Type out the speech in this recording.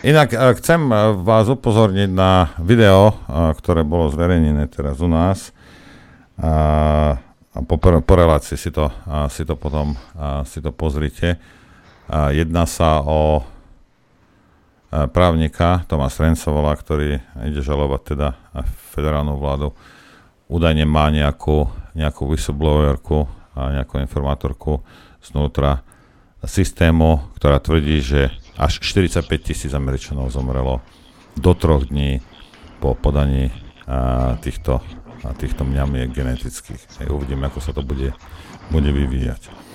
Inak uh, chcem vás upozorniť na video, uh, ktoré bolo zverejnené teraz u nás. Uh, a po, po relácii si to, si to potom uh, si to pozrite. Jedná sa o právnika Tomas Rencovola, ktorý ide žalovať teda federálnu vládu. Údajne má nejakú, nejakú whistleblowerku a nejakú informátorku znútra systému, ktorá tvrdí, že až 45 tisíc Američanov zomrelo do troch dní po podaní a, týchto, a týchto mňamiek genetických. Uvidíme, ako sa to bude, bude vyvíjať.